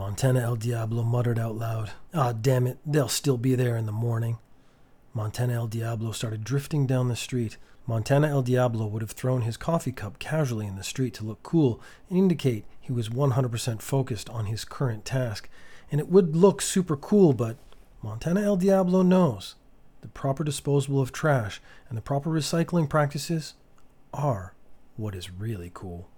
Montana El Diablo muttered out loud, Ah, damn it, they'll still be there in the morning. Montana El Diablo started drifting down the street. Montana El Diablo would have thrown his coffee cup casually in the street to look cool and indicate he was 100% focused on his current task. And it would look super cool, but Montana El Diablo knows the proper disposal of trash and the proper recycling practices are what is really cool.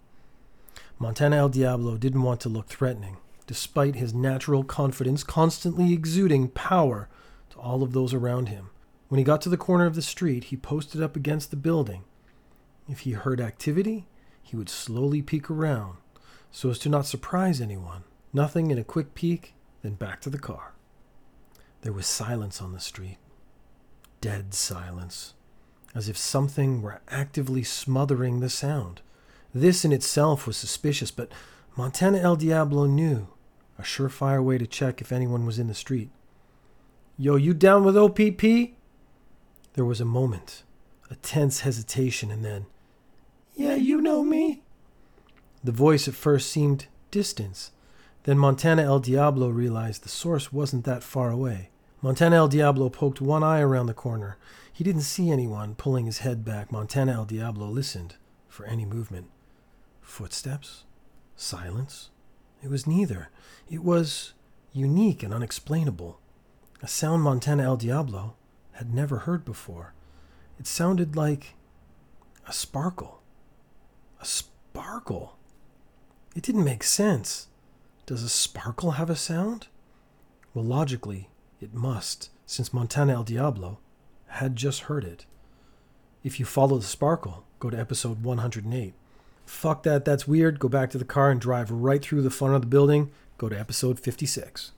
Montana El Diablo didn't want to look threatening, despite his natural confidence constantly exuding power to all of those around him. When he got to the corner of the street, he posted up against the building. If he heard activity, he would slowly peek around so as to not surprise anyone. Nothing in a quick peek, then back to the car. There was silence on the street. Dead silence, as if something were actively smothering the sound. This in itself was suspicious, but Montana El Diablo knew a surefire way to check if anyone was in the street. Yo, you down with OPP? There was a moment, a tense hesitation, and then, Yeah, you know me. The voice at first seemed distance. Then Montana El Diablo realized the source wasn't that far away. Montana El Diablo poked one eye around the corner. He didn't see anyone. Pulling his head back, Montana El Diablo listened for any movement. Footsteps? Silence? It was neither. It was unique and unexplainable. A sound Montana El Diablo had never heard before. It sounded like a sparkle. A sparkle. It didn't make sense. Does a sparkle have a sound? Well, logically, it must, since Montana El Diablo had just heard it. If you follow the sparkle, go to episode 108. Fuck that, that's weird. Go back to the car and drive right through the front of the building. Go to episode 56.